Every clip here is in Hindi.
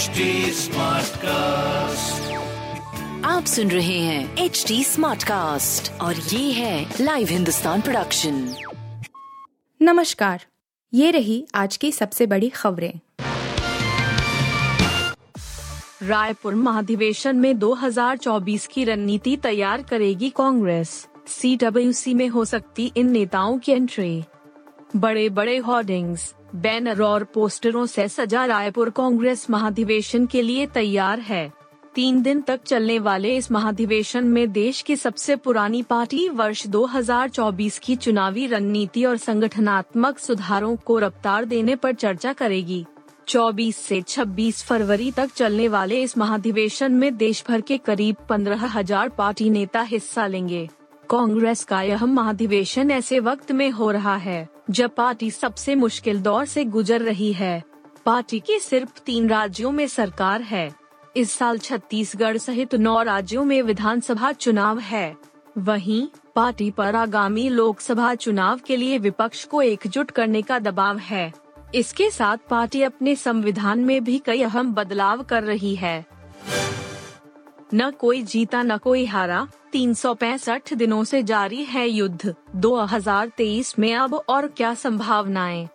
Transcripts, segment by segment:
HD कास्ट आप सुन रहे हैं एच डी स्मार्ट कास्ट और ये है लाइव हिंदुस्तान प्रोडक्शन नमस्कार ये रही आज की सबसे बड़ी खबरें। रायपुर महाधिवेशन में 2024 की रणनीति तैयार करेगी कांग्रेस। सीडब्ल्यूसी में हो सकती इन नेताओं की एंट्री बड़े बड़े होर्डिंग्स बैनर और पोस्टरों से सजा रायपुर कांग्रेस महाधिवेशन के लिए तैयार है। तीन दिन तक चलने वाले इस महाधिवेशन में देश की सबसे पुरानी पार्टी वर्ष 2024 की चुनावी रणनीति और संगठनात्मक सुधारों को रफ्तार देने पर चर्चा करेगी। 24 से 26 फरवरी तक चलने वाले इस महाधिवेशन में देश भर के करीब पंद्रह हज़ार पार्टी नेता हिस्सा लेंगे। कांग्रेस का यह महाधिवेशन ऐसे वक्त में हो रहा है। जब पार्टी सबसे मुश्किल दौर से गुजर रही है, पार्टी की सिर्फ़ तीन राज्यों में सरकार है। इस साल छत्तीसगढ़ सहित नौ राज्यों में विधानसभा चुनाव है। वहीं, पार्टी पर आगामी लोकसभा चुनाव के लिए विपक्ष को एकजुट करने का दबाव है। इसके साथ पार्टी अपने संविधान में भी कई अहम बदलाव कर रही है। न कोई जीता, न कोई हारा। 365 दिनों से जारी है युद्ध। 2023 में अब और क्या संभावनाएँ?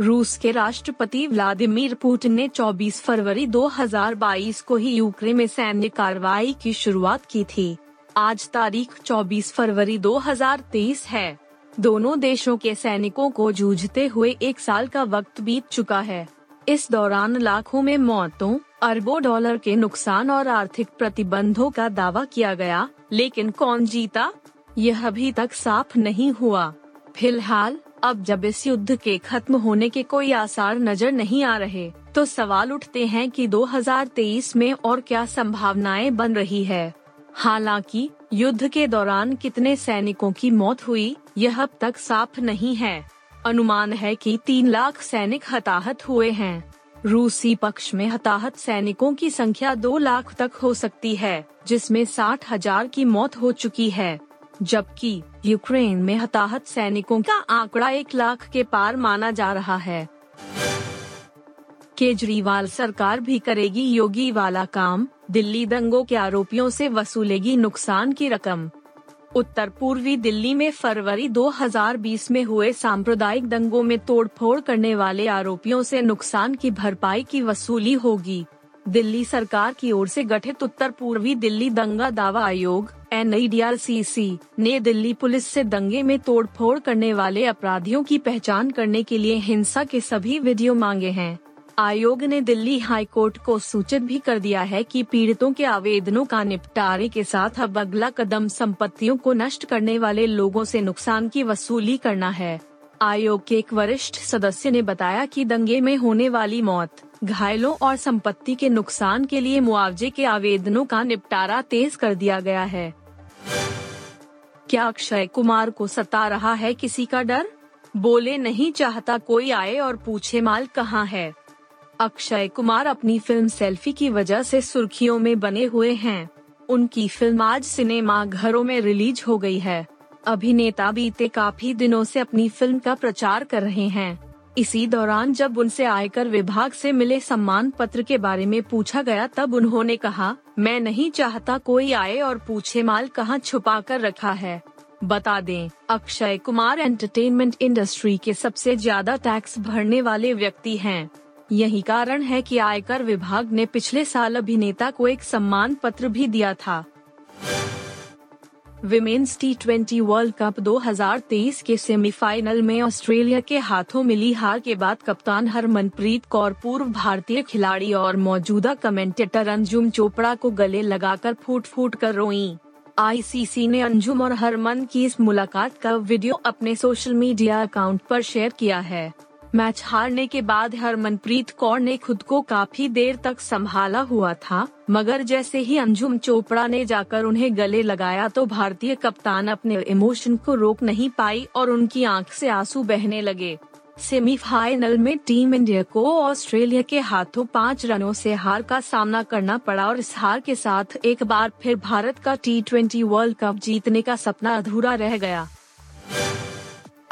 रूस के राष्ट्रपति व्लादिमीर पुतिन ने 24 फरवरी 2022 को ही यूक्रेन में सैन्य कार्रवाई की शुरुआत की थी। आज तारीख 24 फरवरी 2023 है। दोनों देशों के सैनिकों को जूझते हुए एक साल का वक्त बीत चुका है। इस दौरान लाखों में मौतों अरबों डॉलर के नुकसान और आर्थिक प्रतिबंधों का दावा किया गया, लेकिन कौन जीता? यह अभी तक साफ़ नहीं हुआ। फ़िलहाल, अब जब इस युद्ध के खत्म होने के कोई आसार नज़र नहीं आ रहे तो सवाल उठते हैं कि 2023 में और क्या संभावनाएँ बन रही है। हालाँकि, युद्ध के दौरान कितने सैनिकों की मौत हुई, यह अब तक साफ़ नहीं है। अनुमान है कि तीन लाख सैनिक हताहत हुए हैं। रूसी पक्ष में हताहत सैनिकों की संख्या दो लाख तक हो सकती है, जिसमें साठ हज़ार की मौत हो चुकी है। जबकि यूक्रेन में हताहत सैनिकों का आंकड़ा एक लाख के पार माना जा रहा है। केजरीवाल सरकार भी करेगी योगी वाला काम, दिल्ली दंगों के आरोपियों से वसूलेगी नुकसान की रकम। उत्तर पूर्वी दिल्ली में फरवरी 2020 में हुए सांप्रदायिक दंगों में तोड़फोड़ करने वाले आरोपियों से नुकसान की भरपाई की वसूली होगी। दिल्ली सरकार की ओर से गठित उत्तर पूर्वी दिल्ली दंगा दावा आयोग एन ने दिल्ली पुलिस से दंगे में तोड़फोड़ करने वाले अपराधियों की पहचान करने के लिए हिंसा के सभी वीडियो मांगे हैं। आयोग ने दिल्ली हाई कोर्ट को सूचित भी कर दिया है कि पीड़ितों के आवेदनों का निपटारे के साथ अब अगला कदम संपत्तियों को नष्ट करने वाले लोगों से नुकसान की वसूली करना है। आयोग के एक वरिष्ठ सदस्य ने बताया कि दंगे में होने वाली मौत, घायलों और संपत्ति के नुकसान के लिए मुआवजे के आवेदनों का निपटारा तेज कर दिया गया है। क्या अक्षय कुमार को सता रहा है किसी का डर? बोले नहीं चाहता कोई आए और पूछे माल कहाँ है? अक्षय कुमार अपनी फ़िल्म सेल्फी की वजह से सुर्खियों में बने हुए हैं। उनकी फ़िल्म आज सिनेमा घरों में रिलीज़ हो गई है। अभिनेता बीते काफ़ी दिनों से अपनी फ़िल्म का प्रचार कर रहे हैं। इसी दौरान जब उनसे आयकर विभाग से मिले सम्मान पत्र के बारे में पूछा गया तब उन्होंने कहा, मैं नहीं चाहता कोई आए और पूछे माल कहाँ छुपा कर रखा है। बता दें, अक्षय कुमार एंटरटेनमेंट इंडस्ट्री के सबसे ज़्यादा टैक्स भरने वाले व्यक्ति हैं। यही कारण है कि आयकर विभाग ने पिछले साल अभिनेता को एक सम्मान पत्र भी दिया था। Women's T twenty world cup 2023 के सेमीफाइनल में ऑस्ट्रेलिया के हाथों मिली हार के बाद कप्तान हरमनप्रीत कौर पूर्व भारतीय खिलाड़ी और मौजूदा कमेंटेटर अंजुम चोपड़ा को गले लगाकर फूट फूट कर रोई। आईसीसी ने अंजुम और हरमन की इस मुलाकात का वीडियो अपने सोशल मीडिया अकाउंट पर शेयर किया है। मैच हारने के बाद हरमनप्रीत कौर ने खुद को काफ़ी देर तक संभाला हुआ था, मगर जैसे ही अंजुम चोपड़ा ने जाकर उन्हें गले लगाया तो भारतीय कप्तान अपने इमोशन को रोक नहीं पाई और उनकी आँख से आँसू बहने लगे। सेमीफाइनल में टीम इंडिया को ऑस्ट्रेलिया के हाथों पाँच रनों से हार का सामना करना पड़ा और इस हार के साथ एक बार फिर भारत का टी ट्वेंटी वर्ल्ड कप जीतने का सपना अधूरा रह गया।